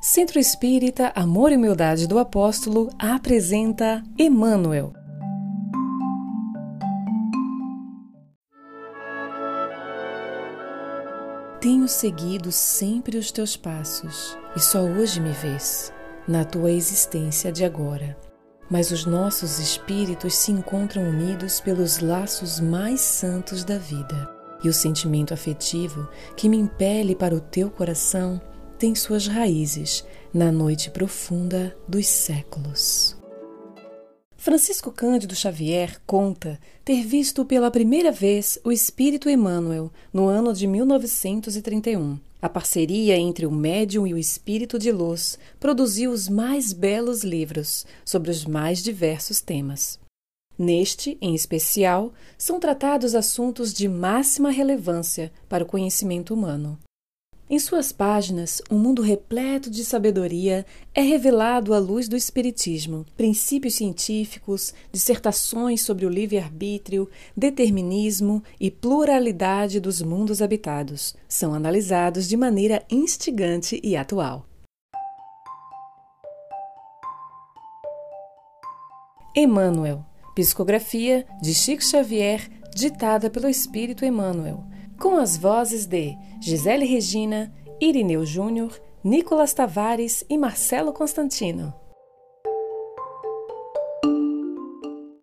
Centro Espírita Amor e Humildade do Apóstolo apresenta Emmanuel. Tenho seguido sempre os teus passos e só hoje me vês, na tua existência de agora. Mas os nossos espíritos se encontram unidos pelos laços mais santos da vida, e o sentimento afetivo que me impele para o teu coração tem suas raízes na noite profunda dos séculos. Francisco Cândido Xavier conta ter visto pela primeira vez o Espírito Emmanuel no ano de 1931. A parceria entre o médium e o espírito de luz produziu os mais belos livros sobre os mais diversos temas. Neste, em especial, são tratados assuntos de máxima relevância para o conhecimento humano. Em suas páginas, um mundo repleto de sabedoria é revelado à luz do Espiritismo. Princípios científicos, dissertações sobre o livre-arbítrio, determinismo e pluralidade dos mundos habitados são analisados de maneira instigante e atual. Emmanuel, psicografia de Chico Xavier, ditada pelo Espírito Emmanuel com as vozes de Gisele Regina, Irineu Júnior, Nicolas Tavares e Marcelo Constantino.